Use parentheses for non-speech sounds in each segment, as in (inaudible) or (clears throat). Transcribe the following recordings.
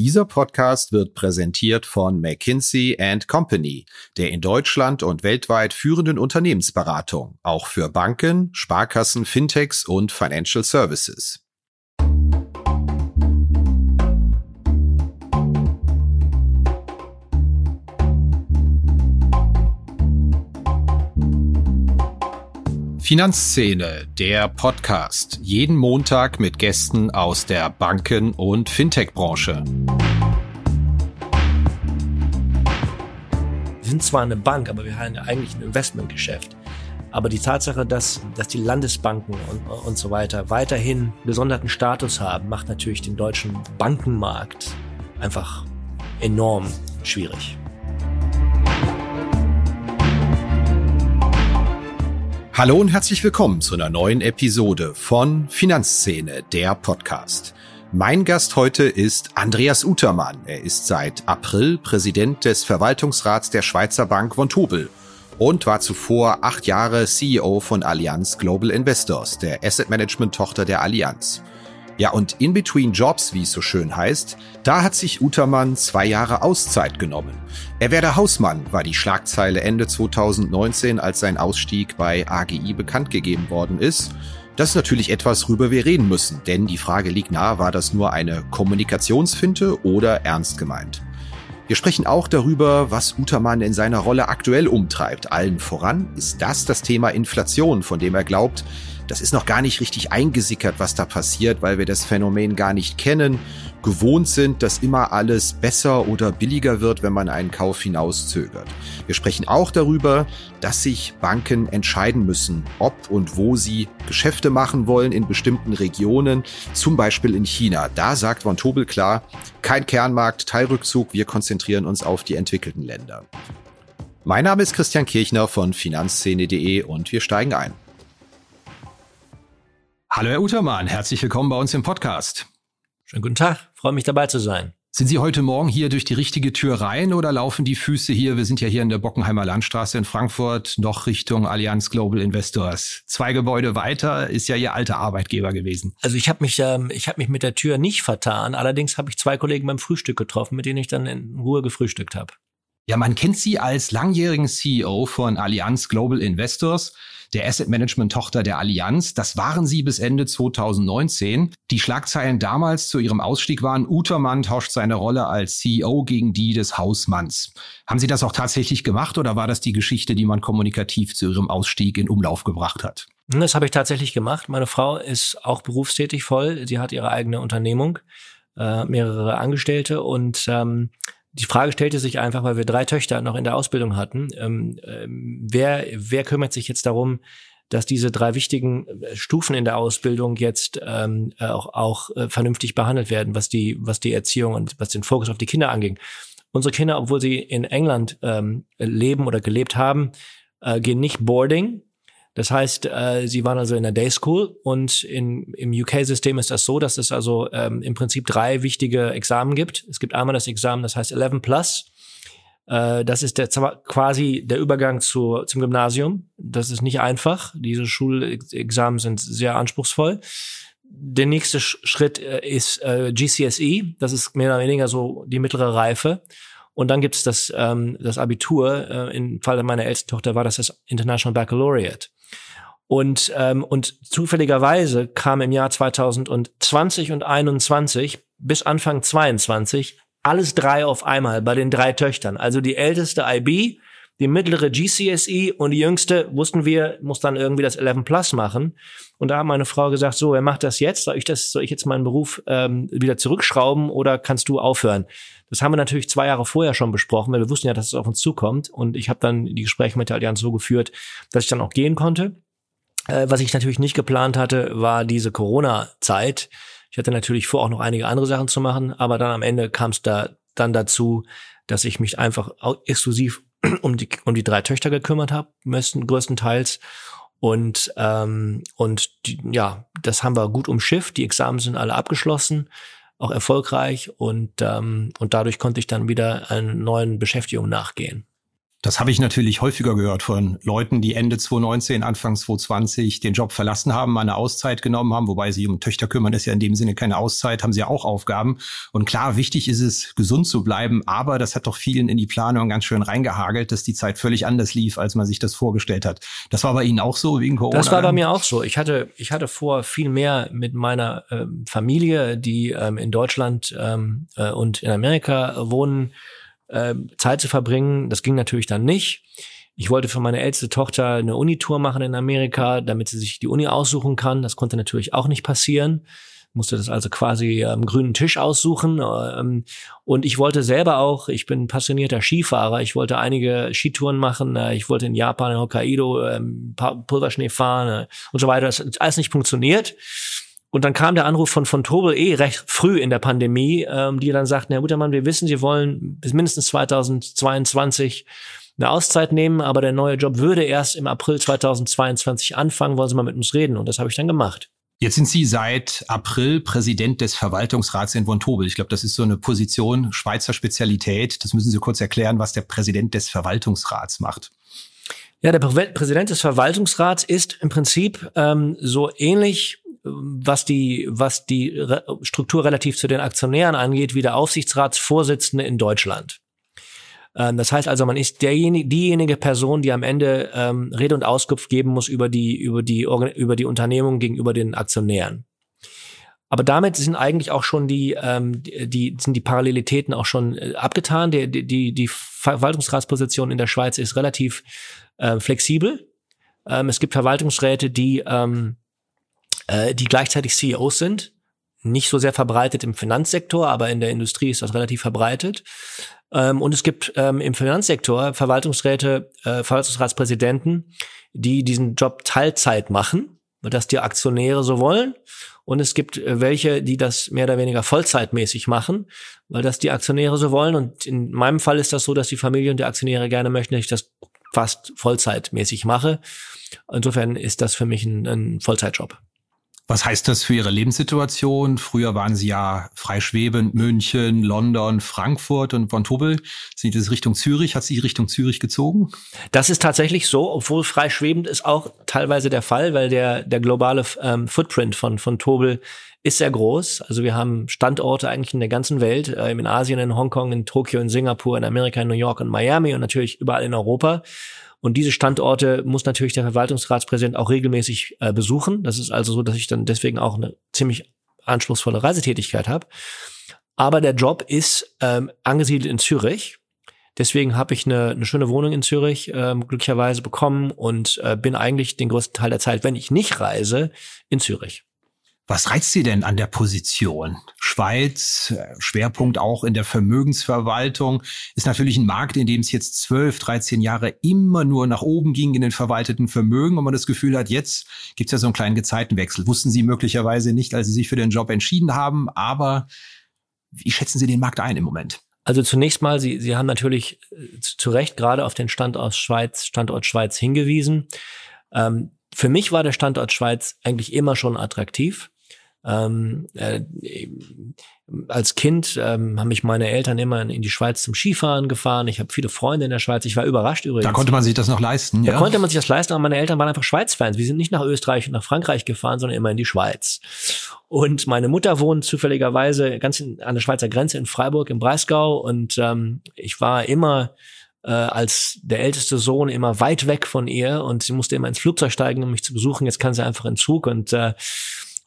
Dieser Podcast wird präsentiert von McKinsey Company, der in Deutschland und weltweit führenden Unternehmensberatung, auch für Banken, Sparkassen, Fintechs und Financial Services. Finanzszene, der Podcast. Jeden Montag mit Gästen aus der Banken- und Fintech-Branche. Wir sind zwar eine Bank, aber wir haben eigentlich ein Investmentgeschäft. Aber die Tatsache, dass, dass die Landesbanken und, und so weiter weiterhin gesonderten Status haben, macht natürlich den deutschen Bankenmarkt einfach enorm schwierig. Hallo und herzlich willkommen zu einer neuen Episode von Finanzszene, der Podcast. Mein Gast heute ist Andreas Utermann. Er ist seit April Präsident des Verwaltungsrats der Schweizer Bank Vontobel und war zuvor acht Jahre CEO von Allianz Global Investors, der Asset Management Tochter der Allianz. Ja, und in between Jobs, wie es so schön heißt, da hat sich Utermann zwei Jahre Auszeit genommen. Er werde Hausmann, war die Schlagzeile Ende 2019, als sein Ausstieg bei AGI bekannt gegeben worden ist. Das ist natürlich etwas, worüber wir reden müssen, denn die Frage liegt nahe, war das nur eine Kommunikationsfinte oder ernst gemeint? Wir sprechen auch darüber, was Utermann in seiner Rolle aktuell umtreibt. Allen voran ist das das Thema Inflation, von dem er glaubt, das ist noch gar nicht richtig eingesickert, was da passiert, weil wir das Phänomen gar nicht kennen, gewohnt sind, dass immer alles besser oder billiger wird, wenn man einen Kauf hinauszögert. Wir sprechen auch darüber, dass sich Banken entscheiden müssen, ob und wo sie Geschäfte machen wollen in bestimmten Regionen, zum Beispiel in China. Da sagt Von Tobel klar, kein Kernmarkt, Teilrückzug, wir konzentrieren uns auf die entwickelten Länder. Mein Name ist Christian Kirchner von finanzszene.de und wir steigen ein. Hallo Herr Utermann, herzlich willkommen bei uns im Podcast. Schönen guten Tag, freue mich dabei zu sein. Sind Sie heute Morgen hier durch die richtige Tür rein oder laufen die Füße hier, wir sind ja hier in der Bockenheimer Landstraße in Frankfurt, noch Richtung Allianz Global Investors? Zwei Gebäude weiter ist ja Ihr alter Arbeitgeber gewesen. Also ich habe mich, ähm, ich hab mich mit der Tür nicht vertan, allerdings habe ich zwei Kollegen beim Frühstück getroffen, mit denen ich dann in Ruhe gefrühstückt habe. Ja, man kennt Sie als langjährigen CEO von Allianz Global Investors der Asset Management Tochter der Allianz. Das waren sie bis Ende 2019. Die Schlagzeilen damals zu ihrem Ausstieg waren, Utermann tauscht seine Rolle als CEO gegen die des Hausmanns. Haben Sie das auch tatsächlich gemacht oder war das die Geschichte, die man kommunikativ zu ihrem Ausstieg in Umlauf gebracht hat? Das habe ich tatsächlich gemacht. Meine Frau ist auch berufstätig voll. Sie hat ihre eigene Unternehmung, äh, mehrere Angestellte und ähm, die Frage stellte sich einfach, weil wir drei Töchter noch in der Ausbildung hatten, ähm, ähm, wer, wer kümmert sich jetzt darum, dass diese drei wichtigen äh, Stufen in der Ausbildung jetzt ähm, äh, auch, auch äh, vernünftig behandelt werden, was die, was die Erziehung und was den Fokus auf die Kinder anging. Unsere Kinder, obwohl sie in England ähm, leben oder gelebt haben, äh, gehen nicht Boarding, das heißt, äh, sie waren also in der Day School und in, im UK-System ist das so, dass es also ähm, im Prinzip drei wichtige Examen gibt. Es gibt einmal das Examen, das heißt 11 Plus. Äh, das ist der, quasi der Übergang zu, zum Gymnasium. Das ist nicht einfach. Diese Schulexamen sind sehr anspruchsvoll. Der nächste Schritt äh, ist äh, GCSE. Das ist mehr oder weniger so die mittlere Reife. Und dann gibt es das, ähm, das Abitur. Äh, Im Fall meiner ältesten Tochter war das das International Baccalaureate. Und, ähm, und zufälligerweise kam im Jahr 2020 und 21 bis Anfang 22 alles drei auf einmal bei den drei Töchtern. Also die älteste IB, die mittlere GCSE und die jüngste, wussten wir, muss dann irgendwie das 11 Plus machen. Und da hat meine Frau gesagt, so, wer macht das jetzt? Soll ich das, soll ich jetzt meinen Beruf ähm, wieder zurückschrauben oder kannst du aufhören? Das haben wir natürlich zwei Jahre vorher schon besprochen, weil wir wussten ja, dass es auf uns zukommt. Und ich habe dann die Gespräche mit der Allianz so geführt, dass ich dann auch gehen konnte. Äh, was ich natürlich nicht geplant hatte, war diese Corona-Zeit. Ich hatte natürlich vor, auch noch einige andere Sachen zu machen, aber dann am Ende kam es da dann dazu, dass ich mich einfach exklusiv (clears throat) um die, um die drei Töchter gekümmert habe, größtenteils. Und, ähm, und die, ja, das haben wir gut umschifft. Die Examen sind alle abgeschlossen, auch erfolgreich. Und, ähm, und dadurch konnte ich dann wieder einer neuen Beschäftigung nachgehen. Das habe ich natürlich häufiger gehört von Leuten, die Ende 2019, Anfang 2020 den Job verlassen haben, mal eine Auszeit genommen haben, wobei sie um Töchter kümmern, ist ja in dem Sinne keine Auszeit, haben sie ja auch Aufgaben. Und klar, wichtig ist es, gesund zu bleiben, aber das hat doch vielen in die Planung ganz schön reingehagelt, dass die Zeit völlig anders lief, als man sich das vorgestellt hat. Das war bei Ihnen auch so wegen Corona? Das war bei mir auch so. Ich hatte, ich hatte vor, viel mehr mit meiner ähm, Familie, die ähm, in Deutschland ähm, äh, und in Amerika wohnen, äh, Zeit zu verbringen. Das ging natürlich dann nicht. Ich wollte für meine älteste Tochter eine Unitour machen in Amerika, damit sie sich die Uni aussuchen kann. Das konnte natürlich auch nicht passieren. Musste das also quasi am ähm, grünen Tisch aussuchen. Ähm, und ich wollte selber auch, ich bin passionierter Skifahrer, ich wollte einige Skitouren machen. Äh, ich wollte in Japan, in Hokkaido, ähm, Pulverschnee fahren äh, und so weiter. Das hat alles nicht funktioniert. Und dann kam der Anruf von von Tobel eh recht früh in der Pandemie, ähm, die dann sagten, Herr Gutermann, wir wissen, Sie wollen bis mindestens 2022 eine Auszeit nehmen, aber der neue Job würde erst im April 2022 anfangen, wollen Sie mal mit uns reden? Und das habe ich dann gemacht. Jetzt sind Sie seit April Präsident des Verwaltungsrats in Vontobel. Ich glaube, das ist so eine Position, Schweizer Spezialität. Das müssen Sie kurz erklären, was der Präsident des Verwaltungsrats macht. Ja, der Präsident des Verwaltungsrats ist im Prinzip ähm, so ähnlich was die, was die Re Struktur relativ zu den Aktionären angeht, wie der Aufsichtsratsvorsitzende in Deutschland. Ähm, das heißt also, man ist derjenige, diejenige Person, die am Ende ähm, Rede und Auskunft geben muss über die, über die, über die Unternehmung gegenüber den Aktionären. Aber damit sind eigentlich auch schon die, ähm, die sind die Parallelitäten auch schon äh, abgetan. Die, die, die Verwaltungsratsposition in der Schweiz ist relativ äh, flexibel. Ähm, es gibt Verwaltungsräte, die ähm, äh, die gleichzeitig CEOs sind. Nicht so sehr verbreitet im Finanzsektor, aber in der Industrie ist das relativ verbreitet. Ähm, und es gibt ähm, im Finanzsektor Verwaltungsräte, äh, Verwaltungsratspräsidenten, die diesen Job Teilzeit machen, weil das die Aktionäre so wollen. Und es gibt äh, welche, die das mehr oder weniger vollzeitmäßig machen, weil das die Aktionäre so wollen. Und in meinem Fall ist das so, dass die Familie und die Aktionäre gerne möchten, dass ich das fast vollzeitmäßig mache. Insofern ist das für mich ein, ein Vollzeitjob. Was heißt das für Ihre Lebenssituation? Früher waren Sie ja freischwebend München, London, Frankfurt und Bontobel. Sind Sie Richtung Zürich? Hat Sie Richtung Zürich gezogen? Das ist tatsächlich so, obwohl freischwebend ist auch teilweise der Fall, weil der, der globale ähm, Footprint von, von Tobel ist sehr groß. Also wir haben Standorte eigentlich in der ganzen Welt, äh, in Asien, in Hongkong, in Tokio, in Singapur, in Amerika, in New York und Miami und natürlich überall in Europa. Und diese Standorte muss natürlich der Verwaltungsratspräsident auch regelmäßig äh, besuchen. Das ist also so, dass ich dann deswegen auch eine ziemlich anspruchsvolle Reisetätigkeit habe. Aber der Job ist ähm, angesiedelt in Zürich. Deswegen habe ich eine, eine schöne Wohnung in Zürich ähm, glücklicherweise bekommen und äh, bin eigentlich den größten Teil der Zeit, wenn ich nicht reise, in Zürich. Was reizt Sie denn an der Position? Schweiz, äh, Schwerpunkt auch in der Vermögensverwaltung, ist natürlich ein Markt, in dem es jetzt 12, 13 Jahre immer nur nach oben ging in den verwalteten Vermögen und man das Gefühl hat, jetzt gibt es ja so einen kleinen Gezeitenwechsel. Wussten Sie möglicherweise nicht, als Sie sich für den Job entschieden haben, aber wie schätzen Sie den Markt ein im Moment? Also zunächst mal, Sie, Sie haben natürlich äh, zu Recht gerade auf den Standort Schweiz, Standort Schweiz hingewiesen. Ähm, für mich war der Standort Schweiz eigentlich immer schon attraktiv. Ähm, äh, als Kind ähm, haben mich meine Eltern immer in, in, die Schweiz zum Skifahren gefahren. Ich habe viele Freunde in der Schweiz. Ich war überrascht übrigens. Da konnte man sich das noch leisten. Da ja? konnte man sich das leisten, aber meine Eltern waren einfach Schweiz-Fans. Wir sind nicht nach Österreich und nach Frankreich gefahren, sondern immer in die Schweiz. Und meine Mutter wohnt zufälligerweise ganz in, an der Schweizer Grenze in Freiburg im Breisgau. Und ähm, ich war immer äh, als der älteste Sohn immer weit weg von ihr und sie musste immer ins Flugzeug steigen, um mich zu besuchen. Jetzt kann sie einfach in Zug und äh,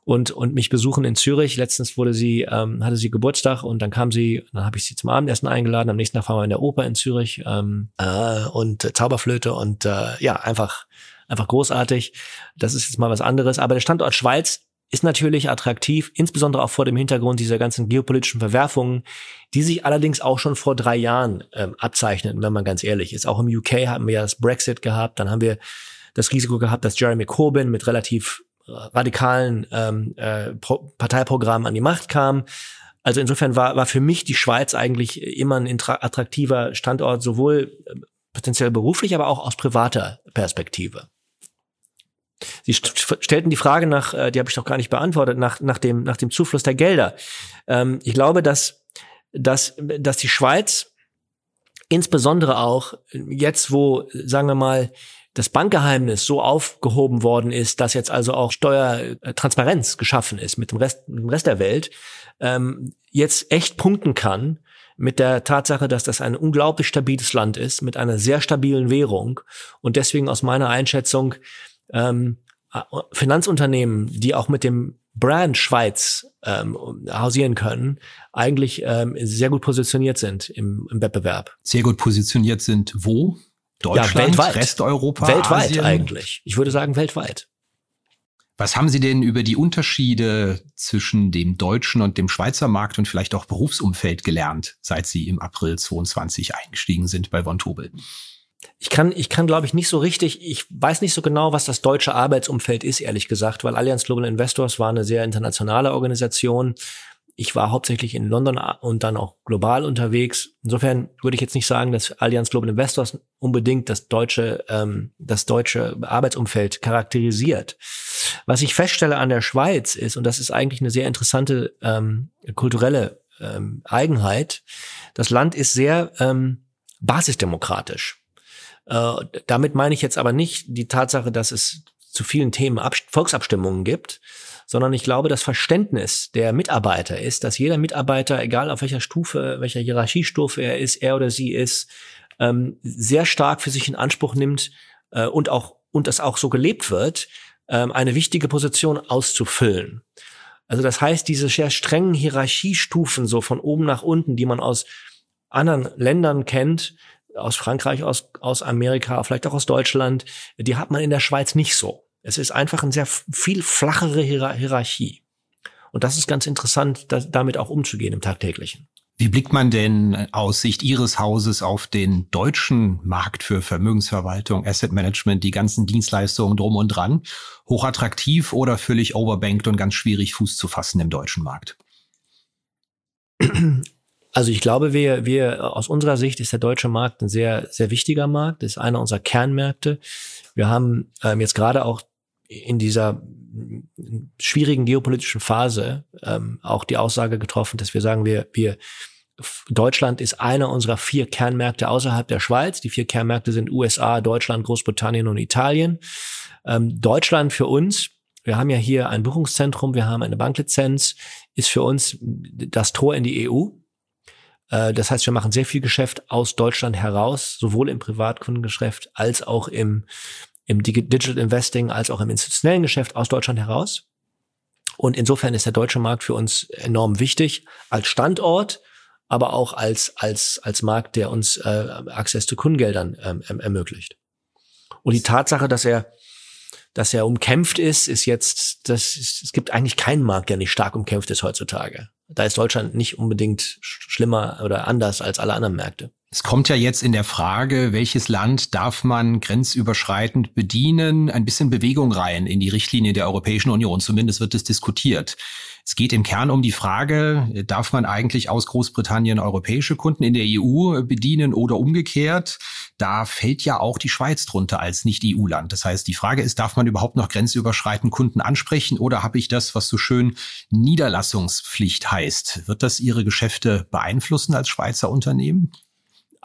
und, und mich besuchen in Zürich. Letztens wurde sie, ähm, hatte sie Geburtstag und dann kam sie, dann habe ich sie zum Abendessen eingeladen. Am nächsten Tag waren wir in der Oper in Zürich ähm, äh, und äh, Zauberflöte und äh, ja, einfach, einfach großartig. Das ist jetzt mal was anderes. Aber der Standort Schweiz ist natürlich attraktiv, insbesondere auch vor dem Hintergrund dieser ganzen geopolitischen Verwerfungen, die sich allerdings auch schon vor drei Jahren ähm, abzeichnen, wenn man ganz ehrlich ist. Auch im UK haben wir ja das Brexit gehabt, dann haben wir das Risiko gehabt, dass Jeremy Corbyn mit relativ radikalen ähm, äh, Parteiprogramm an die Macht kam. Also insofern war, war für mich die Schweiz eigentlich immer ein attraktiver Standort, sowohl äh, potenziell beruflich, aber auch aus privater Perspektive. Sie st stellten die Frage nach, äh, die habe ich doch gar nicht beantwortet, nach, nach, dem, nach dem Zufluss der Gelder. Ähm, ich glaube, dass, dass, dass die Schweiz insbesondere auch jetzt, wo, sagen wir mal, das Bankgeheimnis so aufgehoben worden ist, dass jetzt also auch Steuertransparenz geschaffen ist mit dem Rest, mit dem Rest der Welt, ähm, jetzt echt punkten kann mit der Tatsache, dass das ein unglaublich stabiles Land ist, mit einer sehr stabilen Währung und deswegen aus meiner Einschätzung ähm, Finanzunternehmen, die auch mit dem Brand Schweiz ähm, hausieren können, eigentlich ähm, sehr gut positioniert sind im, im Wettbewerb. Sehr gut positioniert sind wo? Deutschland, ja, weltweit. Resteuropa, weltweit Asien? eigentlich. Ich würde sagen weltweit. Was haben Sie denn über die Unterschiede zwischen dem deutschen und dem Schweizer Markt und vielleicht auch Berufsumfeld gelernt, seit Sie im April 22 eingestiegen sind bei Von Tobel? Ich kann, ich kann, glaube ich, nicht so richtig, ich weiß nicht so genau, was das deutsche Arbeitsumfeld ist, ehrlich gesagt, weil Allianz Global Investors war eine sehr internationale Organisation ich war hauptsächlich in London und dann auch global unterwegs. Insofern würde ich jetzt nicht sagen, dass Allianz Global Investors unbedingt das deutsche, ähm, das deutsche Arbeitsumfeld charakterisiert. Was ich feststelle an der Schweiz ist, und das ist eigentlich eine sehr interessante ähm, kulturelle ähm, Eigenheit, das Land ist sehr ähm, basisdemokratisch. Äh, damit meine ich jetzt aber nicht die Tatsache, dass es zu vielen Themen Ab Volksabstimmungen gibt, sondern ich glaube, das Verständnis der Mitarbeiter ist, dass jeder Mitarbeiter, egal auf welcher Stufe, welcher Hierarchiestufe er ist, er oder sie ist, ähm, sehr stark für sich in Anspruch nimmt äh, und auch und das auch so gelebt wird, ähm, eine wichtige Position auszufüllen. Also das heißt, diese sehr strengen Hierarchiestufen so von oben nach unten, die man aus anderen Ländern kennt, aus Frankreich, aus, aus Amerika, vielleicht auch aus Deutschland, die hat man in der Schweiz nicht so. Es ist einfach eine sehr viel flachere Hierarchie. Und das ist ganz interessant, damit auch umzugehen im tagtäglichen. Wie blickt man denn aus Sicht Ihres Hauses auf den deutschen Markt für Vermögensverwaltung, Asset Management, die ganzen Dienstleistungen drum und dran? Hochattraktiv oder völlig overbanked und ganz schwierig Fuß zu fassen im deutschen Markt? Also ich glaube, wir, wir aus unserer Sicht ist der deutsche Markt ein sehr, sehr wichtiger Markt, ist einer unserer Kernmärkte. Wir haben ähm, jetzt gerade auch in dieser schwierigen geopolitischen Phase ähm, auch die Aussage getroffen, dass wir sagen, wir, wir Deutschland ist einer unserer vier Kernmärkte außerhalb der Schweiz. Die vier Kernmärkte sind USA, Deutschland, Großbritannien und Italien. Ähm, Deutschland für uns, wir haben ja hier ein Buchungszentrum, wir haben eine Banklizenz, ist für uns das Tor in die EU. Äh, das heißt, wir machen sehr viel Geschäft aus Deutschland heraus, sowohl im Privatkundengeschäft als auch im im Digital Investing als auch im institutionellen Geschäft aus Deutschland heraus. Und insofern ist der deutsche Markt für uns enorm wichtig als Standort, aber auch als, als, als Markt, der uns äh, Access zu Kundengeldern ähm, erm-, ermöglicht. Und die Tatsache, dass er, dass er umkämpft ist, ist jetzt, das ist, es gibt eigentlich keinen Markt, der nicht stark umkämpft ist heutzutage. Da ist Deutschland nicht unbedingt schlimmer oder anders als alle anderen Märkte. Es kommt ja jetzt in der Frage, welches Land darf man grenzüberschreitend bedienen, ein bisschen Bewegung rein in die Richtlinie der Europäischen Union. Zumindest wird es diskutiert. Es geht im Kern um die Frage, darf man eigentlich aus Großbritannien europäische Kunden in der EU bedienen oder umgekehrt? Da fällt ja auch die Schweiz drunter als Nicht-EU-Land. Das heißt, die Frage ist, darf man überhaupt noch grenzüberschreitend Kunden ansprechen oder habe ich das, was so schön Niederlassungspflicht heißt? Wird das Ihre Geschäfte beeinflussen als Schweizer Unternehmen?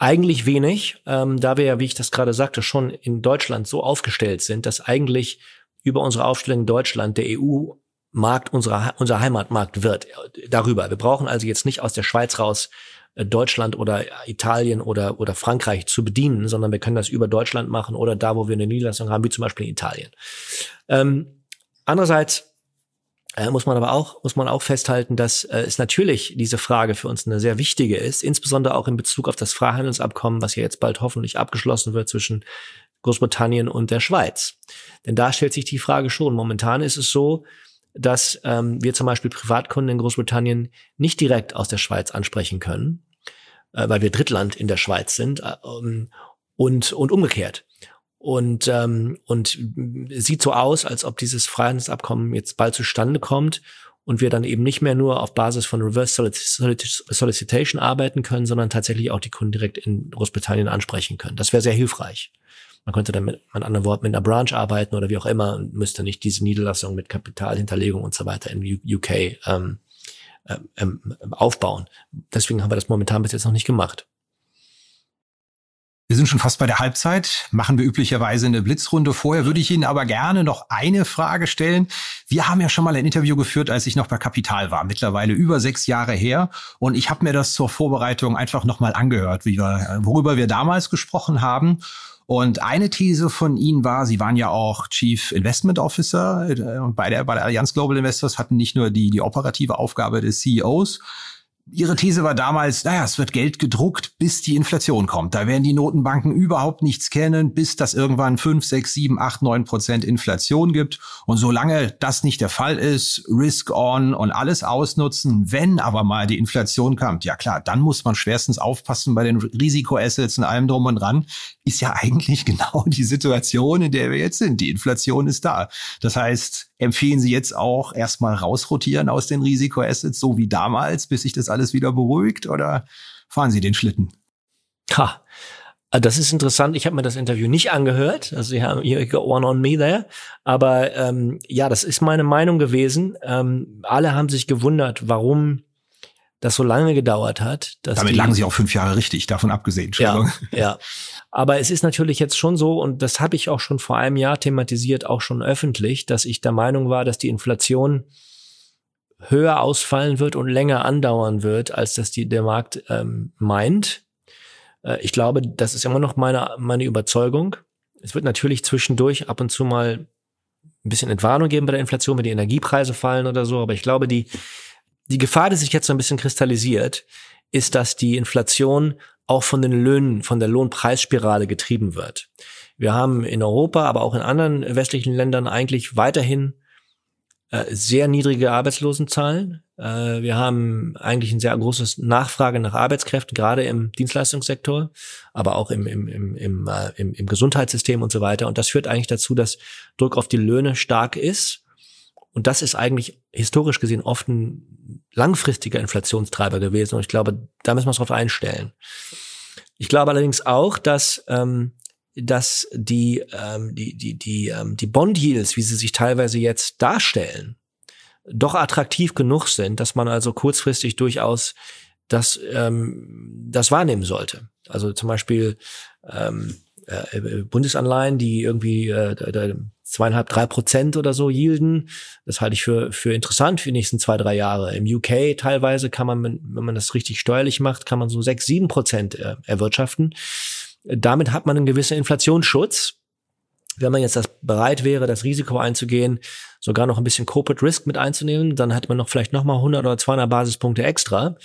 Eigentlich wenig, ähm, da wir ja, wie ich das gerade sagte, schon in Deutschland so aufgestellt sind, dass eigentlich über unsere Aufstellung in Deutschland der EU Markt unserer, unser Heimatmarkt wird darüber. Wir brauchen also jetzt nicht aus der Schweiz raus äh, Deutschland oder Italien oder, oder Frankreich zu bedienen, sondern wir können das über Deutschland machen oder da, wo wir eine Niederlassung haben, wie zum Beispiel in Italien. Ähm, andererseits äh, muss man aber auch, muss man auch festhalten, dass äh, es natürlich diese Frage für uns eine sehr wichtige ist, insbesondere auch in Bezug auf das Freihandelsabkommen, was ja jetzt bald hoffentlich abgeschlossen wird zwischen Großbritannien und der Schweiz. Denn da stellt sich die Frage schon. Momentan ist es so, dass ähm, wir zum Beispiel Privatkunden in Großbritannien nicht direkt aus der Schweiz ansprechen können, äh, weil wir Drittland in der Schweiz sind äh, und, und umgekehrt. Und, ähm, und sieht so aus, als ob dieses Freihandelsabkommen jetzt bald zustande kommt und wir dann eben nicht mehr nur auf Basis von Reverse Solicitation arbeiten können, sondern tatsächlich auch die Kunden direkt in Großbritannien ansprechen können. Das wäre sehr hilfreich. Man könnte dann mit, mit anderen Worten, mit einer Branch arbeiten oder wie auch immer und müsste nicht diese Niederlassung mit Kapitalhinterlegung und so weiter in UK ähm, ähm, ähm, aufbauen. Deswegen haben wir das momentan bis jetzt noch nicht gemacht. Wir sind schon fast bei der Halbzeit, machen wir üblicherweise eine Blitzrunde. Vorher würde ich Ihnen aber gerne noch eine Frage stellen. Wir haben ja schon mal ein Interview geführt, als ich noch bei Kapital war, mittlerweile über sechs Jahre her. Und ich habe mir das zur Vorbereitung einfach nochmal angehört, wie wir, worüber wir damals gesprochen haben. Und eine These von Ihnen war, Sie waren ja auch Chief Investment Officer äh, bei der, bei der Allianz Global Investors, hatten nicht nur die, die operative Aufgabe des CEOs, Ihre These war damals, naja, es wird Geld gedruckt, bis die Inflation kommt. Da werden die Notenbanken überhaupt nichts kennen, bis das irgendwann 5, 6, 7, 8, 9 Prozent Inflation gibt. Und solange das nicht der Fall ist, Risk on und alles ausnutzen. Wenn aber mal die Inflation kommt, ja klar, dann muss man schwerstens aufpassen bei den Risikoassets und allem drum und dran. Ist ja eigentlich (laughs) genau die Situation, in der wir jetzt sind. Die Inflation ist da. Das heißt, empfehlen Sie jetzt auch erstmal rausrotieren aus den Risikoassets, so wie damals, bis sich das alles wieder beruhigt? Oder fahren Sie den Schlitten? Ha. Ah, das ist interessant. Ich habe mir das Interview nicht angehört. Also Sie haben hier one on me there. Aber ähm, ja, das ist meine Meinung gewesen. Ähm, alle haben sich gewundert, warum das so lange gedauert hat. Damit lagen Sie auch fünf Jahre richtig, davon abgesehen. Ja, ja. (laughs) Aber es ist natürlich jetzt schon so, und das habe ich auch schon vor einem Jahr thematisiert, auch schon öffentlich, dass ich der Meinung war, dass die Inflation höher ausfallen wird und länger andauern wird, als das die, der Markt ähm, meint. Äh, ich glaube, das ist immer noch meine, meine Überzeugung. Es wird natürlich zwischendurch ab und zu mal ein bisschen Entwarnung geben bei der Inflation, wenn die Energiepreise fallen oder so. Aber ich glaube, die, die Gefahr, die sich jetzt so ein bisschen kristallisiert, ist, dass die Inflation auch von den Löhnen, von der Lohnpreisspirale getrieben wird. Wir haben in Europa, aber auch in anderen westlichen Ländern eigentlich weiterhin äh, sehr niedrige Arbeitslosenzahlen. Äh, wir haben eigentlich ein sehr großes Nachfrage nach Arbeitskräften, gerade im Dienstleistungssektor, aber auch im, im, im, im, äh, im, im Gesundheitssystem und so weiter. Und das führt eigentlich dazu, dass Druck auf die Löhne stark ist. Und das ist eigentlich historisch gesehen oft ein langfristiger Inflationstreiber gewesen. Und ich glaube, da müssen wir uns drauf einstellen. Ich glaube allerdings auch, dass, ähm, dass die, ähm, die, die, die, ähm, die Bond Yields, wie sie sich teilweise jetzt darstellen, doch attraktiv genug sind, dass man also kurzfristig durchaus das, ähm, das wahrnehmen sollte. Also zum Beispiel ähm, äh, Bundesanleihen, die irgendwie äh, zweieinhalb, drei Prozent oder so yielden. Das halte ich für, für interessant für die nächsten zwei, drei Jahre. Im UK teilweise kann man, wenn man das richtig steuerlich macht, kann man so sechs, sieben Prozent äh, erwirtschaften. Damit hat man einen gewissen Inflationsschutz. Wenn man jetzt das bereit wäre, das Risiko einzugehen, sogar noch ein bisschen Corporate Risk mit einzunehmen, dann hätte man noch vielleicht nochmal 100 oder 200 Basispunkte extra.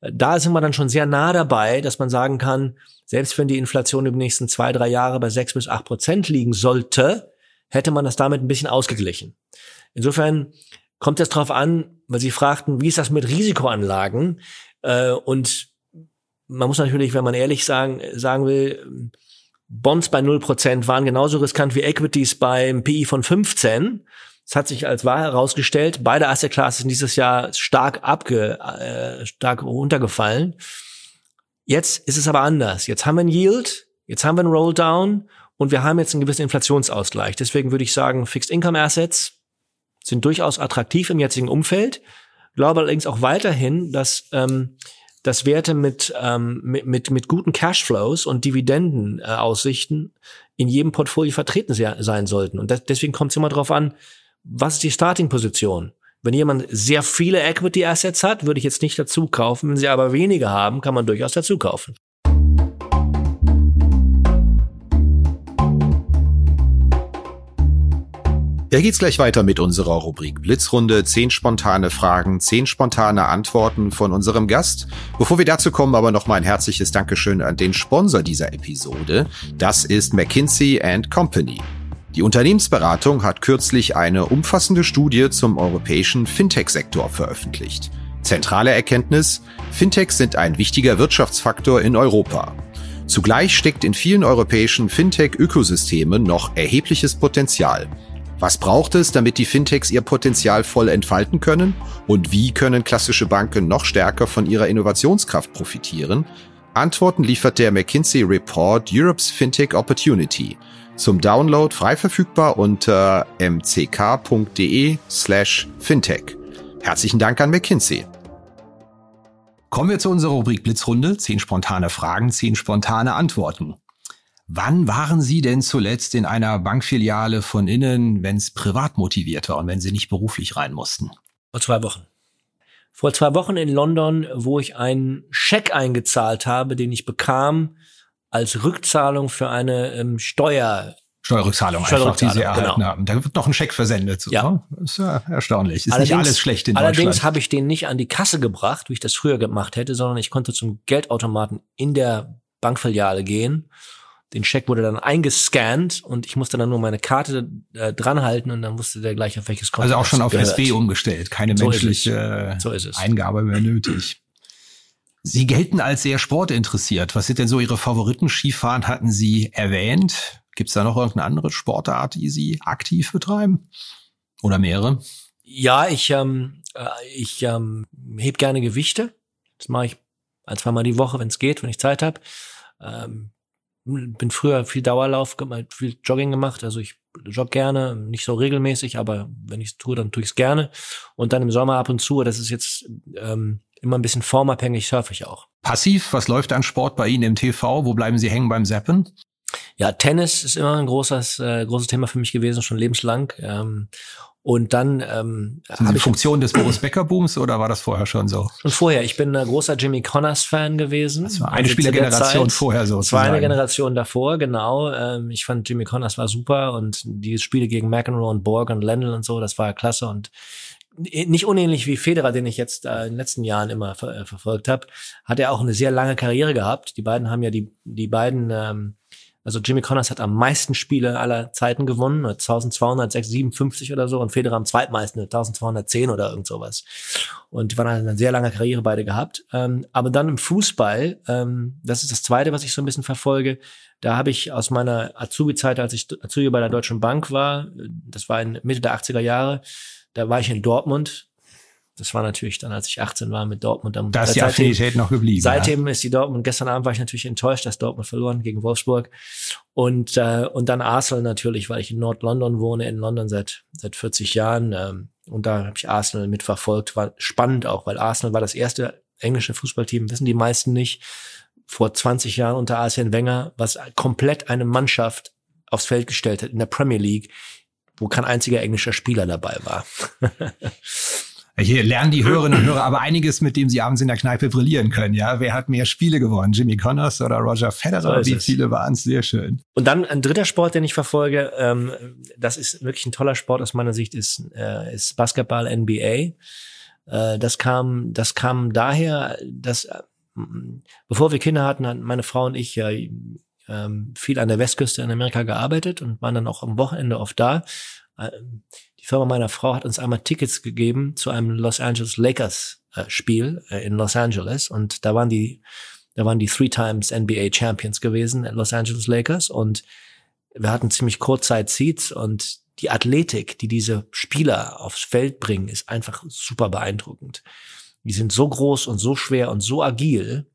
Da sind wir dann schon sehr nah dabei, dass man sagen kann, selbst wenn die Inflation die nächsten zwei, drei Jahre bei sechs bis acht Prozent liegen sollte, hätte man das damit ein bisschen ausgeglichen. Insofern kommt es darauf an, weil Sie fragten, wie ist das mit Risikoanlagen? Äh, und man muss natürlich, wenn man ehrlich sagen, sagen will, Bonds bei 0% waren genauso riskant wie Equities beim PI von 15. Es hat sich als wahr herausgestellt, beide Asset Classes sind dieses Jahr stark abge, äh, stark runtergefallen. Jetzt ist es aber anders. Jetzt haben wir ein Yield, jetzt haben wir ein Rolldown und wir haben jetzt einen gewissen Inflationsausgleich. Deswegen würde ich sagen, Fixed Income Assets sind durchaus attraktiv im jetzigen Umfeld. Glaube allerdings auch weiterhin, dass ähm, dass Werte mit, ähm, mit, mit, mit guten Cashflows und Dividendenaussichten äh, in jedem Portfolio vertreten sein sollten. Und das, deswegen kommt es immer darauf an, was ist die Starting-Position? Wenn jemand sehr viele Equity Assets hat, würde ich jetzt nicht dazu kaufen. Wenn sie aber weniger haben, kann man durchaus dazu kaufen. Ja, geht's gleich weiter mit unserer Rubrik Blitzrunde. Zehn spontane Fragen, zehn spontane Antworten von unserem Gast. Bevor wir dazu kommen, aber noch mal ein herzliches Dankeschön an den Sponsor dieser Episode. Das ist McKinsey Company. Die Unternehmensberatung hat kürzlich eine umfassende Studie zum europäischen Fintech-Sektor veröffentlicht. Zentrale Erkenntnis, Fintechs sind ein wichtiger Wirtschaftsfaktor in Europa. Zugleich steckt in vielen europäischen Fintech-Ökosystemen noch erhebliches Potenzial. Was braucht es, damit die Fintechs ihr Potenzial voll entfalten können? Und wie können klassische Banken noch stärker von ihrer Innovationskraft profitieren? Antworten liefert der McKinsey Report Europe's Fintech Opportunity. Zum Download frei verfügbar unter mck.de slash fintech. Herzlichen Dank an McKinsey. Kommen wir zu unserer Rubrik Blitzrunde. Zehn spontane Fragen, zehn spontane Antworten. Wann waren Sie denn zuletzt in einer Bankfiliale von innen, wenn es privat motiviert war und wenn Sie nicht beruflich rein mussten? Vor zwei Wochen. Vor zwei Wochen in London, wo ich einen Scheck eingezahlt habe, den ich bekam als Rückzahlung für eine ähm, Steuer. Steuerrückzahlung, einfach, die Sie erhalten genau. haben. Da wird noch ein Scheck versendet. Ja. Ne? Das ist ja erstaunlich. Ist allerdings, nicht alles schlecht in allerdings Deutschland. Allerdings habe ich den nicht an die Kasse gebracht, wie ich das früher gemacht hätte, sondern ich konnte zum Geldautomaten in der Bankfiliale gehen den Scheck wurde dann eingescannt und ich musste dann nur meine Karte äh, dranhalten und dann wusste der gleich auf welches Konto. Also auch schon auf gehört. SB umgestellt, keine so menschliche so Eingabe mehr nötig. Sie gelten als sehr sportinteressiert. Was sind denn so Ihre Favoriten? Skifahren hatten Sie erwähnt. Gibt es da noch irgendeine andere Sportart, die Sie aktiv betreiben? Oder mehrere? Ja, ich, ähm, äh, ich ähm, heb gerne Gewichte. Das mache ich ein, zwei Mal die Woche, wenn es geht, wenn ich Zeit habe. Ähm, bin früher viel Dauerlauf, viel Jogging gemacht. Also ich jogge gerne, nicht so regelmäßig, aber wenn ich es tue, dann tue ich es gerne. Und dann im Sommer ab und zu, das ist jetzt ähm, immer ein bisschen formabhängig, surfe ich auch. Passiv, was läuft an Sport bei Ihnen im TV? Wo bleiben Sie hängen beim Zappen? Ja, Tennis ist immer ein großes, äh, großes Thema für mich gewesen, schon lebenslang. Ähm, und dann ähm, Sind Sie Funktion des Boris Becker Booms oder war das vorher schon so? Und vorher, ich bin ein großer Jimmy Connors Fan gewesen. Das war eine Spielergeneration vorher so. Das war eine Generation davor, genau. Ähm, ich fand Jimmy Connors war super und die Spiele gegen McEnroe und Borg und Lendl und so, das war klasse und nicht unähnlich wie Federer, den ich jetzt äh, in den letzten Jahren immer ver äh, verfolgt habe, hat er auch eine sehr lange Karriere gehabt. Die beiden haben ja die die beiden ähm, also Jimmy Connors hat am meisten Spiele aller Zeiten gewonnen, 1257 oder so, und Federer am zweitmeisten, 1210 oder irgend sowas. Und die waren halt eine sehr lange Karriere beide gehabt. Ähm, aber dann im Fußball, ähm, das ist das Zweite, was ich so ein bisschen verfolge, da habe ich aus meiner Azubi-Zeit, als ich Azubi bei der Deutschen Bank war, das war in Mitte der 80er Jahre, da war ich in Dortmund das war natürlich dann, als ich 18 war mit Dortmund. Dann, da ist die Affinität noch geblieben. Seitdem ja. ist die Dortmund. Gestern Abend war ich natürlich enttäuscht, dass Dortmund verloren gegen Wolfsburg. Und, äh, und dann Arsenal natürlich, weil ich in Nord-London wohne, in London seit, seit 40 Jahren. Ähm, und da habe ich Arsenal mitverfolgt. War spannend auch, weil Arsenal war das erste englische Fußballteam, wissen die meisten nicht, vor 20 Jahren unter Arsene Wenger, was komplett eine Mannschaft aufs Feld gestellt hat in der Premier League, wo kein einziger englischer Spieler dabei war. (laughs) Hier lernen die Hörerinnen und Hörer aber einiges, mit dem sie abends in der Kneipe brillieren können. Ja, wer hat mehr Spiele gewonnen? Jimmy Connors oder Roger Federer? So Wie viele waren es? Sehr schön. Und dann ein dritter Sport, den ich verfolge, ähm, das ist wirklich ein toller Sport aus meiner Sicht, ist, äh, ist Basketball NBA. Äh, das kam, das kam daher, dass äh, bevor wir Kinder hatten, hatten meine Frau und ich ja ähm, viel an der Westküste in Amerika gearbeitet und waren dann auch am Wochenende oft da. Die Firma meiner Frau hat uns einmal Tickets gegeben zu einem Los Angeles Lakers äh, Spiel äh, in Los Angeles. Und da waren die da waren die Three Times NBA Champions gewesen, Los Angeles Lakers. Und wir hatten ziemlich kurzzeit Seats. Und die Athletik, die diese Spieler aufs Feld bringen, ist einfach super beeindruckend. Die sind so groß und so schwer und so agil,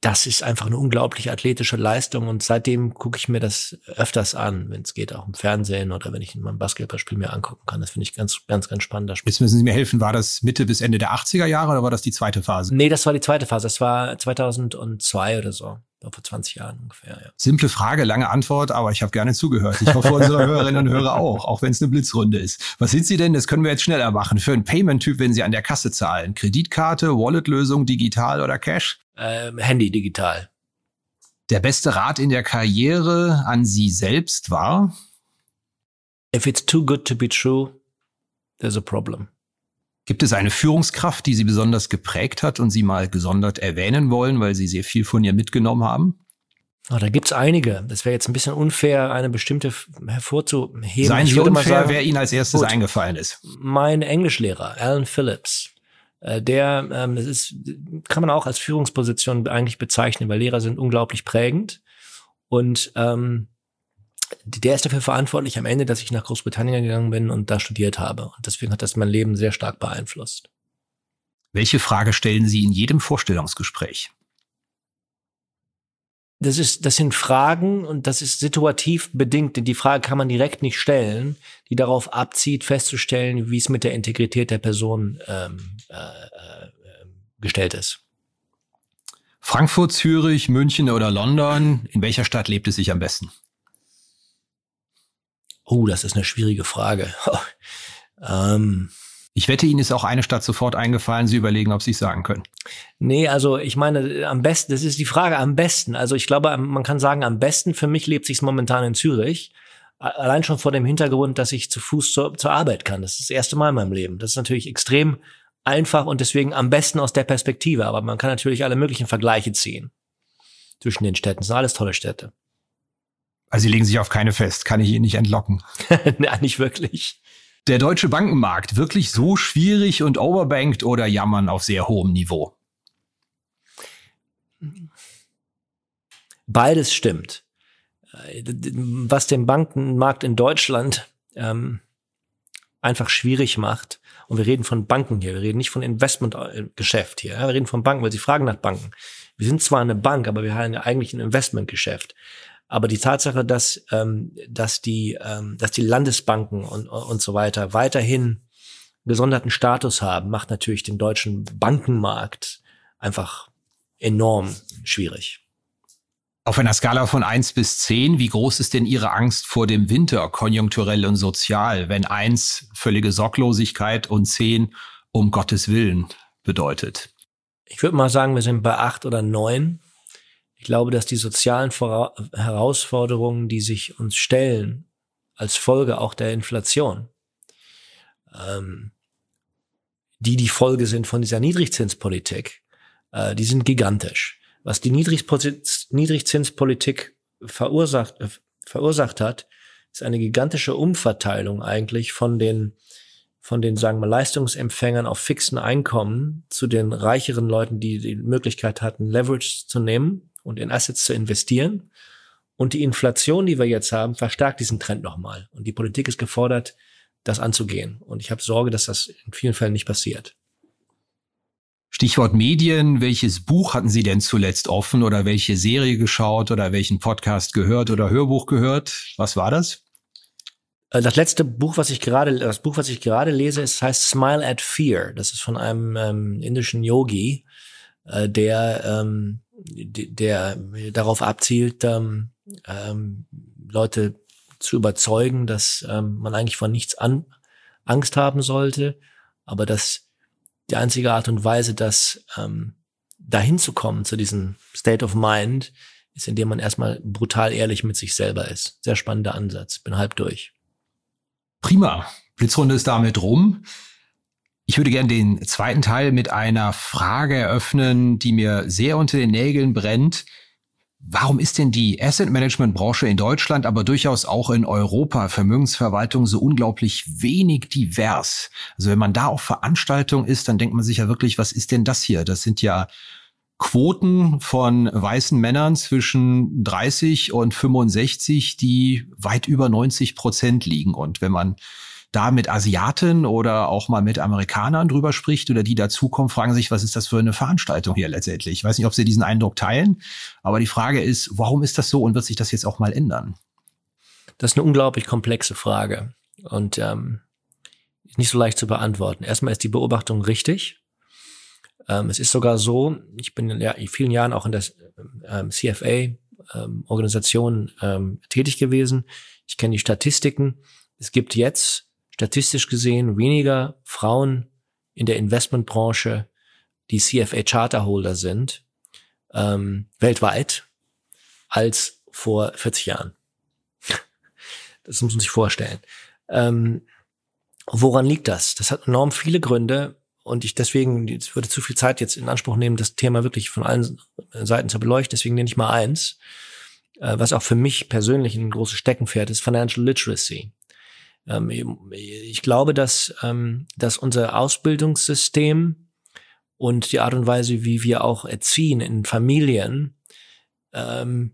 das ist einfach eine unglaubliche athletische Leistung und seitdem gucke ich mir das öfters an, wenn es geht, auch im Fernsehen oder wenn ich in meinem Basketballspiel mir angucken kann. Das finde ich ganz, ganz, ganz spannend. Jetzt müssen Sie mir helfen, war das Mitte bis Ende der 80er Jahre oder war das die zweite Phase? Nee, das war die zweite Phase. Das war 2002 oder so. Vor 20 Jahren ungefähr, ja. Simple Frage, lange Antwort, aber ich habe gerne zugehört. Ich hoffe, unsere (laughs) Hörerinnen und Hörer auch, auch wenn es eine Blitzrunde ist. Was sind Sie denn, das können wir jetzt schneller machen, für einen Payment-Typ, wenn Sie an der Kasse zahlen? Kreditkarte, Wallet-Lösung, digital oder Cash? ähm, Handy digital. Der beste Rat in der Karriere an Sie selbst war? If it's too good to be true, there's a problem. Gibt es eine Führungskraft, die Sie besonders geprägt hat und Sie mal gesondert erwähnen wollen, weil Sie sehr viel von ihr mitgenommen haben? Oh, da gibt's einige. Das wäre jetzt ein bisschen unfair, eine bestimmte hervorzuheben. Seien Sie unfair, wer Ihnen als erstes gut, eingefallen ist. Mein Englischlehrer, Alan Phillips. Äh, der, ähm, das ist, kann man auch als Führungsposition eigentlich bezeichnen, weil Lehrer sind unglaublich prägend. Und ähm, der ist dafür verantwortlich am Ende, dass ich nach Großbritannien gegangen bin und da studiert habe. Und deswegen hat das mein Leben sehr stark beeinflusst. Welche Frage stellen Sie in jedem Vorstellungsgespräch? das ist, das sind Fragen und das ist situativ bedingt. Die Frage kann man direkt nicht stellen, die darauf abzieht, festzustellen, wie es mit der Integrität der Person ähm, äh, äh, gestellt ist. Frankfurt, Zürich, München oder London, in welcher Stadt lebt es sich am besten? Oh, das ist eine schwierige Frage. (laughs) ähm, ich wette, Ihnen ist auch eine Stadt sofort eingefallen. Sie überlegen, ob Sie es sagen können. Nee, also ich meine, am besten, das ist die Frage, am besten. Also ich glaube, man kann sagen, am besten für mich lebt sich momentan in Zürich. Allein schon vor dem Hintergrund, dass ich zu Fuß zur, zur Arbeit kann. Das ist das erste Mal in meinem Leben. Das ist natürlich extrem einfach und deswegen am besten aus der Perspektive. Aber man kann natürlich alle möglichen Vergleiche ziehen zwischen den Städten. Das sind alles tolle Städte. Also Sie legen sich auf keine fest, kann ich Ihnen nicht entlocken. (laughs) Nein, nicht wirklich. Der deutsche Bankenmarkt wirklich so schwierig und overbanked oder jammern auf sehr hohem Niveau? Beides stimmt. Äh, was den Bankenmarkt in Deutschland ähm, einfach schwierig macht, und wir reden von Banken hier, wir reden nicht von Investmentgeschäft hier, wir reden von Banken, weil Sie fragen nach Banken. Wir sind zwar eine Bank, aber wir haben ja eigentlich ein Investmentgeschäft. Aber die Tatsache, dass, ähm, dass, die, ähm, dass die Landesbanken und, und so weiter weiterhin gesonderten Status haben, macht natürlich den deutschen Bankenmarkt einfach enorm schwierig. Auf einer Skala von eins bis zehn, wie groß ist denn Ihre Angst vor dem Winter, konjunkturell und sozial, wenn eins völlige Sorglosigkeit und zehn um Gottes Willen bedeutet? Ich würde mal sagen, wir sind bei acht oder neun. Ich glaube, dass die sozialen Herausforderungen, die sich uns stellen, als Folge auch der Inflation, ähm, die die Folge sind von dieser Niedrigzinspolitik, äh, die sind gigantisch. Was die Niedrigzinspolitik verursacht, äh, verursacht hat, ist eine gigantische Umverteilung eigentlich von den von den, sagen wir, Leistungsempfängern auf fixen Einkommen zu den reicheren Leuten, die die Möglichkeit hatten, Leverage zu nehmen und in Assets zu investieren. Und die Inflation, die wir jetzt haben, verstärkt diesen Trend nochmal. Und die Politik ist gefordert, das anzugehen. Und ich habe Sorge, dass das in vielen Fällen nicht passiert. Stichwort Medien. Welches Buch hatten Sie denn zuletzt offen oder welche Serie geschaut oder welchen Podcast gehört oder Hörbuch gehört? Was war das? Äh, das letzte Buch, was ich gerade, das Buch, was ich gerade lese, ist, heißt Smile at Fear. Das ist von einem ähm, indischen Yogi, äh, der ähm, der darauf abzielt, ähm, ähm, Leute zu überzeugen, dass ähm, man eigentlich von nichts an, Angst haben sollte, aber dass die einzige Art und Weise, das ähm, dahin zu kommen, zu diesem State of Mind, ist, indem man erstmal brutal ehrlich mit sich selber ist. Sehr spannender Ansatz. Bin halb durch. Prima. Blitzrunde ist damit rum. Ich würde gerne den zweiten Teil mit einer Frage eröffnen, die mir sehr unter den Nägeln brennt. Warum ist denn die Asset Management Branche in Deutschland, aber durchaus auch in Europa, Vermögensverwaltung so unglaublich wenig divers? Also wenn man da auf Veranstaltung ist, dann denkt man sich ja wirklich, was ist denn das hier? Das sind ja Quoten von weißen Männern zwischen 30 und 65, die weit über 90 Prozent liegen. Und wenn man da mit Asiaten oder auch mal mit Amerikanern drüber spricht oder die dazukommen, fragen sich, was ist das für eine Veranstaltung hier letztendlich? Ich weiß nicht, ob Sie diesen Eindruck teilen, aber die Frage ist, warum ist das so und wird sich das jetzt auch mal ändern? Das ist eine unglaublich komplexe Frage und ähm, nicht so leicht zu beantworten. Erstmal ist die Beobachtung richtig. Ähm, es ist sogar so, ich bin ja in vielen Jahren auch in der ähm, CFA-Organisation ähm, ähm, tätig gewesen. Ich kenne die Statistiken. Es gibt jetzt statistisch gesehen weniger Frauen in der Investmentbranche, die CFA Charterholder sind, ähm, weltweit, als vor 40 Jahren. (laughs) Das muss man sich vorstellen. Ähm, woran liegt das? Das hat enorm viele Gründe und ich deswegen, es würde zu viel Zeit jetzt in Anspruch nehmen, das Thema wirklich von allen Seiten zu beleuchten. Deswegen nenne ich mal eins, äh, was auch für mich persönlich ein großes Steckenpferd ist, Financial Literacy. Ähm, ich glaube, dass, ähm, dass unser Ausbildungssystem und die Art und Weise, wie wir auch erziehen in Familien, ähm,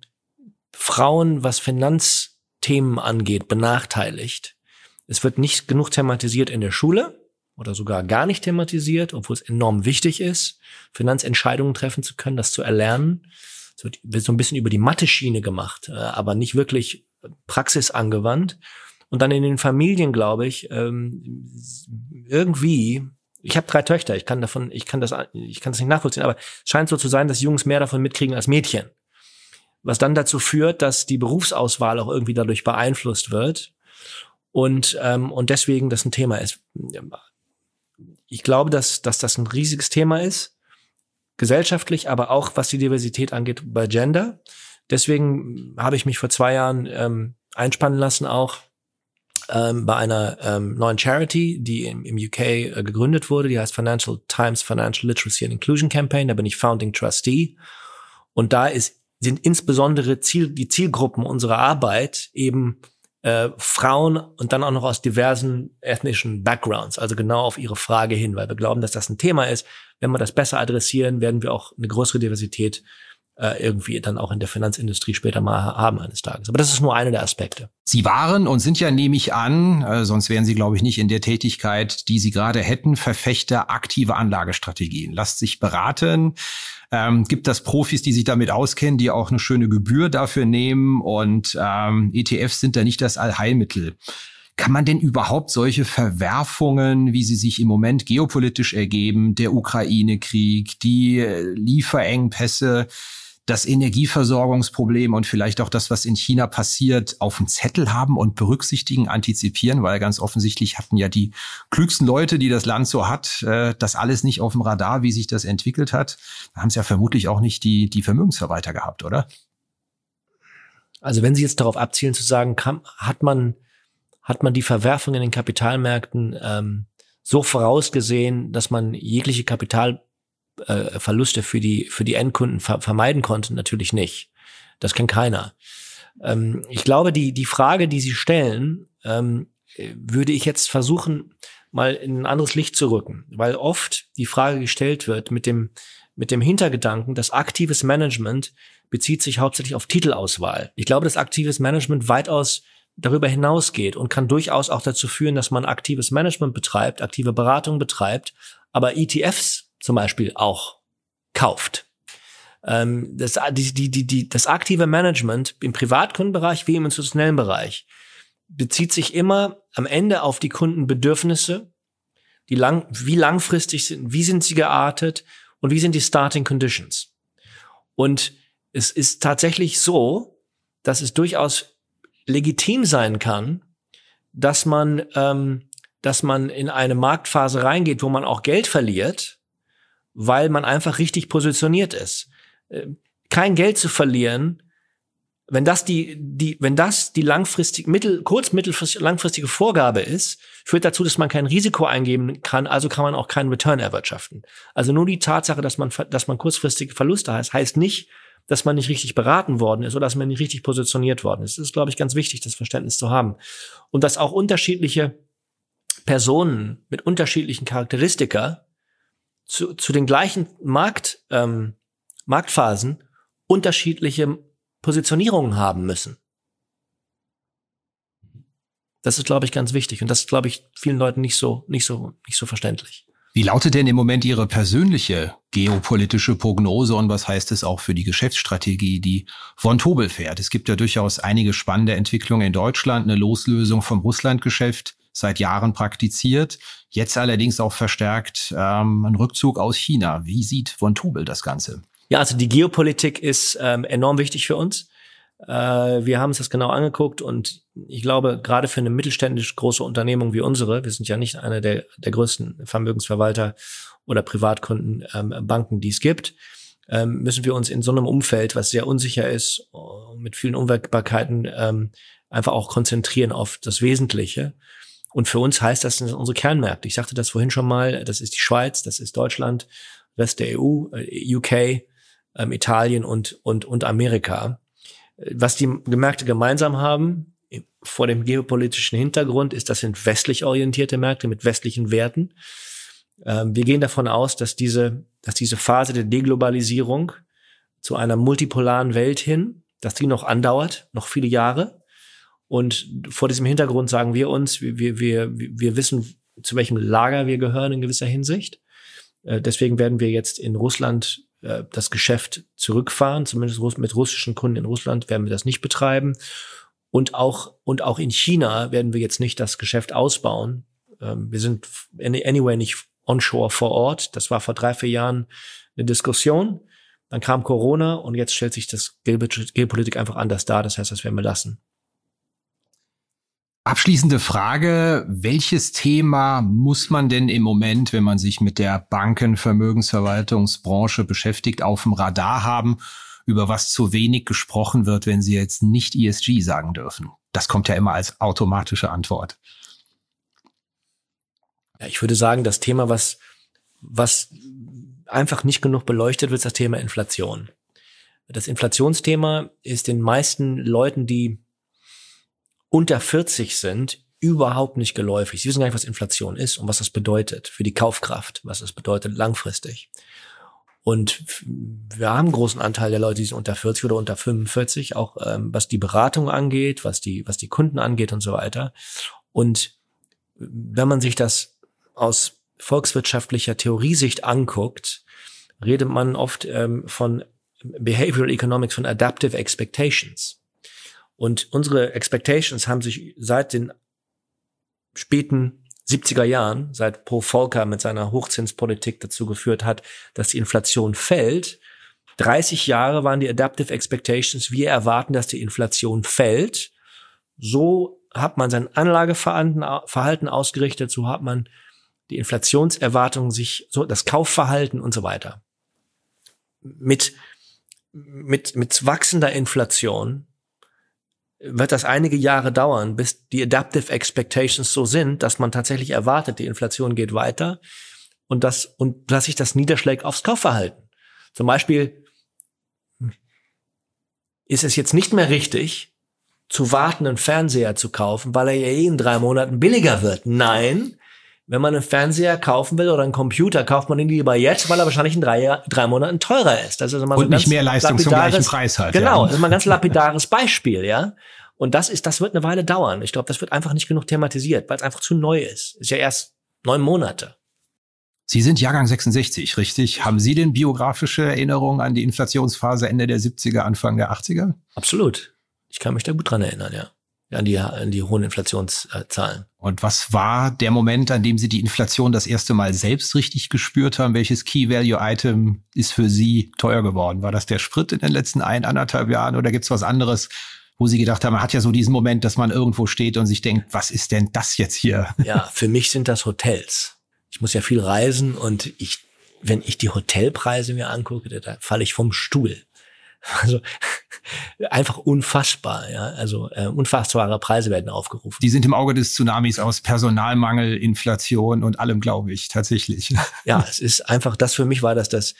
Frauen, was Finanzthemen angeht, benachteiligt. Es wird nicht genug thematisiert in der Schule oder sogar gar nicht thematisiert, obwohl es enorm wichtig ist, Finanzentscheidungen treffen zu können, das zu erlernen. Es wird, so ein bisschen über die Mathe-Schiene gemacht, äh, aber nicht wirklich praxisangewandt. Und dann in den Familien, glaube ich, ähm, irgendwie ich habe drei Töchter, ich kann davon, ich kann das, ich kann das nicht nachvollziehen, aber es scheint so zu sein, dass Jungs mehr davon mitkriegen als Mädchen. Was dann dazu führt, dass die Berufsauswahl auch irgendwie dadurch beeinflusst wird und ähm, und deswegen das ein Thema ist. Ich glaube, dass dass das ein riesiges Thema ist, gesellschaftlich, aber auch was die Diversität angeht bei Gender. Deswegen habe ich mich vor zwei Jahren ähm, einspannen lassen auch ähm, bei einer ähm, neuen Charity, die im, im UK äh, gegründet wurde. Die heißt Financial Times Financial Literacy and Inclusion Campaign. Da bin ich Founding Trustee. Und da ist, sind insbesondere Ziel, die Zielgruppen unserer Arbeit eben äh, Frauen und dann auch noch aus diversen ethnischen Backgrounds, also genau auf Ihre Frage hin, weil wir glauben, dass das ein Thema ist. Wenn wir das besser adressieren, werden wir auch eine größere Diversität äh, irgendwie dann auch in der Finanzindustrie später mal haben eines Tages. Aber das ist nur einer der Aspekte. Sie waren und sind ja, nehme ich an, äh, sonst wären Sie, glaube ich, nicht in der Tätigkeit, die Sie gerade hätten, Verfechter aktive Anlagestrategien. Lasst sich beraten. Ähm, gibt das Profis, die sich damit auskennen, die auch eine schöne Gebühr dafür nehmen und ähm, ETFs sind da nicht das Allheilmittel. Kann man denn überhaupt solche Verwerfungen, wie sie sich im Moment geopolitisch ergeben, der Ukraine-Krieg, die äh, Lieferengpässe, das Energieversorgungsproblem und vielleicht auch das, was in China passiert, auf dem Zettel haben und berücksichtigen, antizipieren, weil ganz offensichtlich hatten ja die klügsten Leute, die das Land so hat, äh, das alles nicht auf dem Radar, wie sich das entwickelt hat. Da haben es ja vermutlich auch nicht die, die Vermögensverwalter gehabt, oder? Also wenn Sie jetzt darauf abzielen zu sagen, kann, hat man, hat man die Verwerfung in den Kapitalmärkten ähm, so vorausgesehen, dass man jegliche Kapital äh, Verluste für die, für die Endkunden ver vermeiden konnten? Natürlich nicht. Das kann keiner. Ähm, ich glaube, die, die Frage, die Sie stellen, ähm, würde ich jetzt versuchen, mal in ein anderes Licht zu rücken, weil oft die Frage gestellt wird mit dem, mit dem Hintergedanken, dass aktives Management bezieht sich hauptsächlich auf Titelauswahl. Ich glaube, dass aktives Management weitaus darüber hinausgeht und kann durchaus auch dazu führen, dass man aktives Management betreibt, aktive Beratung betreibt, aber ETFs zum Beispiel auch kauft. Ähm, das, die, die, die, die, das aktive Management im Privatkundenbereich wie im institutionellen Bereich bezieht sich immer am Ende auf die Kundenbedürfnisse, die lang, wie langfristig sind, wie sind sie geartet und wie sind die Starting Conditions. Und es ist tatsächlich so, dass es durchaus legitim sein kann, dass man, ähm, dass man in eine Marktphase reingeht, wo man auch Geld verliert, weil man einfach richtig positioniert ist. Äh, kein Geld zu verlieren, wenn das die, die, wenn das die langfristig, mittel, kurz, mittelfristig, langfristige Vorgabe ist, führt dazu, dass man kein Risiko eingeben kann, also kann man auch keinen Return erwirtschaften. Also nur die Tatsache, dass man, dass man kurzfristige Verluste heißt, heißt nicht, dass man nicht richtig beraten worden ist oder dass man nicht richtig positioniert worden ist. Das ist, glaube ich, ganz wichtig, das Verständnis zu haben. Und dass auch unterschiedliche Personen mit unterschiedlichen Charakteristika zu, zu den gleichen Markt, ähm, Marktphasen unterschiedliche Positionierungen haben müssen. Das ist, glaube ich, ganz wichtig. Und das ist, glaube ich, vielen Leuten nicht so, nicht so, nicht so verständlich. Wie lautet denn im Moment Ihre persönliche geopolitische Prognose und was heißt es auch für die Geschäftsstrategie, die von Tobel fährt? Es gibt ja durchaus einige spannende Entwicklungen in Deutschland, eine Loslösung vom Russlandgeschäft seit Jahren praktiziert. Jetzt allerdings auch verstärkt ähm, ein Rückzug aus China. Wie sieht von Tobel das Ganze? Ja, also die Geopolitik ist ähm, enorm wichtig für uns. Äh, wir haben uns das genau angeguckt und ich glaube, gerade für eine mittelständisch große Unternehmung wie unsere, wir sind ja nicht eine der, der größten Vermögensverwalter oder Privatkunden ähm, Banken, die es gibt, ähm, müssen wir uns in so einem Umfeld, was sehr unsicher ist, mit vielen Unwägbarkeiten, ähm, einfach auch konzentrieren auf das Wesentliche. Und für uns heißt das, das sind unsere Kernmärkte. Ich sagte das vorhin schon mal, das ist die Schweiz, das ist Deutschland, Rest der EU, äh, UK, ähm, Italien und, und, und Amerika. Was die Märkte gemeinsam haben, vor dem geopolitischen Hintergrund, ist, das sind westlich orientierte Märkte mit westlichen Werten. Ähm, wir gehen davon aus, dass diese, dass diese Phase der Deglobalisierung zu einer multipolaren Welt hin, dass die noch andauert, noch viele Jahre. Und vor diesem Hintergrund sagen wir uns, wir, wir, wir, wissen, zu welchem Lager wir gehören in gewisser Hinsicht. Äh, deswegen werden wir jetzt in Russland äh, das Geschäft zurückfahren, zumindest mit russischen Kunden in Russland werden wir das nicht betreiben. Und auch, und auch in China werden wir jetzt nicht das Geschäft ausbauen. Ähm, wir sind anyway nicht onshore vor Ort. Das war vor drei, vier Jahren eine Diskussion. Dann kam Corona und jetzt stellt sich das Geopolitik einfach anders dar. Das heißt, das werden wir lassen. Abschließende Frage. Welches Thema muss man denn im Moment, wenn man sich mit der Banken-, Vermögensverwaltungsbranche beschäftigt, auf dem Radar haben, über was zu wenig gesprochen wird, wenn Sie jetzt nicht ESG sagen dürfen? Das kommt ja immer als automatische Antwort. Ja, ich würde sagen, das Thema, was, was einfach nicht genug beleuchtet wird, ist das Thema Inflation. Das Inflationsthema ist den meisten Leuten, die unter 40 sind, überhaupt nicht geläufig. Sie wissen gar nicht, was Inflation ist und was das bedeutet für die Kaufkraft, was das bedeutet langfristig. Und wir haben einen großen Anteil der Leute, die sind unter 40 oder unter 45, auch ähm, was die Beratung angeht, was die, was die Kunden angeht und so weiter. Und wenn man sich das aus volkswirtschaftlicher Theoriesicht anguckt, redet man oft ähm, von Behavioral Economics, von Adaptive Expectations. Und unsere Expectations haben sich seit den späten 70er Jahren, seit Paul Volcker mit seiner Hochzinspolitik dazu geführt hat, dass die Inflation fällt. 30 Jahre waren die Adaptive Expectations. Wir erwarten, dass die Inflation fällt. So hat man sein Anlageverhalten ausgerichtet, so hat man die Inflationserwartungen sich, so das Kaufverhalten und so weiter. Mit, mit, mit wachsender Inflation wird das einige Jahre dauern, bis die Adaptive Expectations so sind, dass man tatsächlich erwartet, die Inflation geht weiter und das, und dass sich das niederschlägt aufs Kaufverhalten. Zum Beispiel ist es jetzt nicht mehr richtig, zu warten, einen Fernseher zu kaufen, weil er ja eh in drei Monaten billiger wird. Nein, wenn man einen Fernseher kaufen will oder einen Computer, kauft man ihn lieber jetzt, weil er wahrscheinlich in drei, drei Monaten teurer ist. Das ist immer Und so nicht mehr Leistung zum gleichen Preis hat. Genau, ja. das ist mal ein ganz lapidares Beispiel, ja. Und das ist, das wird eine Weile dauern. Ich glaube, das wird einfach nicht genug thematisiert, weil es einfach zu neu ist. Ist ja erst neun Monate. Sie sind Jahrgang 66, richtig? Haben Sie denn biografische Erinnerungen an die Inflationsphase Ende der 70er, Anfang der 80er? Absolut. Ich kann mich da gut dran erinnern, ja an die, an die hohen Inflationszahlen. Und was war der Moment, an dem Sie die Inflation das erste Mal selbst richtig gespürt haben? Welches Key Value Item ist für Sie teuer geworden? War das der Sprit in den letzten ein, anderthalb Jahren oder gibt es was anderes, wo Sie gedacht haben, man hat ja so diesen Moment, dass man irgendwo steht und sich denkt, was ist denn das jetzt hier? (laughs) Ja, für mich sind das Hotels. Ich muss ja viel reisen und ich, wenn ich die Hotelpreise mir angucke, da falle ich vom Stuhl. Also (laughs) einfach unfassbar, ja. Also äh, unfassbare Preise werden aufgerufen. Die sind im Auge des Tsunamis aus Personalmangel, Inflation und allem, glaube ich, tatsächlich. (laughs) Ja, es ist einfach, das für mich war das das,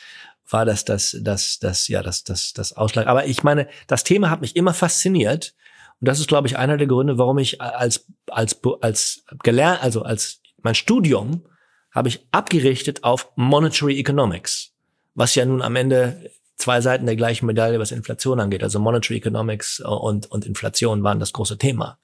war das das, das, das, ja, das, das, das Ausschlag. Aber ich meine, das Thema hat mich immer fasziniert. Und das ist, glaube ich, einer der Gründe, warum ich als, als, als gelernt, also als mein Studium habe ich abgerichtet auf Monetary Economics was ja nun am Ende zwei Seiten der gleichen Medaille, was Inflation angeht. Also Monetary Economics äh, und, und Inflation waren das große Thema.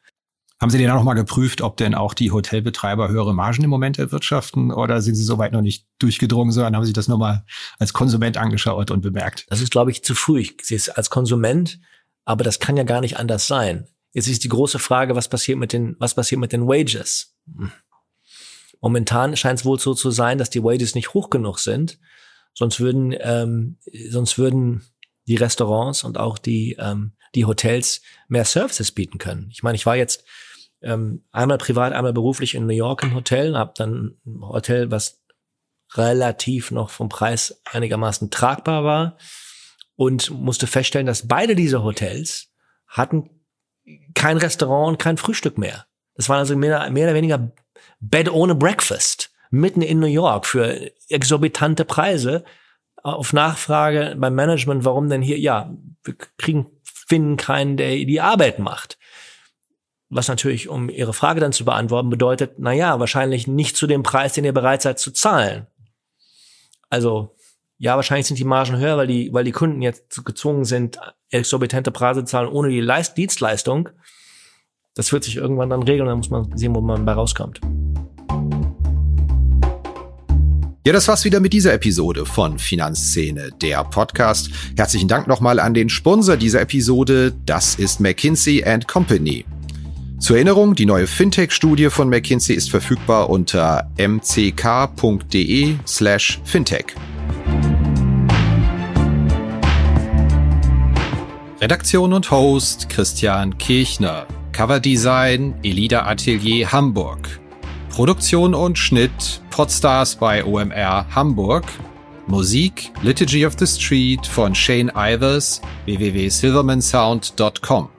Haben Sie denn auch noch mal geprüft, ob denn auch die Hotelbetreiber höhere Margen im Moment erwirtschaften oder sind Sie soweit noch nicht durchgedrungen, sondern haben Sie das nur mal als Konsument angeschaut und bemerkt? Das ist, glaube ich, zu früh. Ich sehe es als Konsument, aber das kann ja gar nicht anders sein. Jetzt ist die große Frage, was passiert mit den, was passiert mit den Wages? Momentan scheint es wohl so zu sein, dass die Wages nicht hoch genug sind, Sonst würden, ähm, sonst würden die Restaurants und auch die, ähm, die Hotels mehr Services bieten können. Ich meine, ich war jetzt ähm, einmal privat, einmal beruflich in New York im Hotel, habe dann ein Hotel, was relativ noch vom Preis einigermaßen tragbar war und musste feststellen, dass beide diese Hotels hatten kein Restaurant und kein Frühstück mehr. Das waren also mehr, mehr oder weniger Bed ohne Breakfast mitten in New York für exorbitante Preise auf Nachfrage beim Management, warum denn hier, ja, wir kriegen, finden keinen, der die Arbeit macht. Was natürlich, um Ihre Frage dann zu beantworten, bedeutet, na ja, wahrscheinlich nicht zu dem Preis, den ihr bereit seid zu zahlen. Also, ja, wahrscheinlich sind die Margen höher, weil die, weil die Kunden jetzt gezwungen sind, exorbitante Preise zu zahlen ohne die Leist Dienstleistung. Das wird sich irgendwann dann regeln, dann muss man sehen, wo man bei rauskommt. Ja, das war's wieder mit dieser Episode von Finanzszene, der Podcast. Herzlichen Dank nochmal an den Sponsor dieser Episode. Das ist McKinsey Company. Zur Erinnerung, die neue Fintech-Studie von McKinsey ist verfügbar unter mck.de slash fintech. Redaktion und Host Christian Kirchner. Coverdesign Elida Atelier Hamburg. Produktion und Schnitt Podstars bei OMR Hamburg. Musik Liturgy of the Street von Shane Ivers www.silvermansound.com.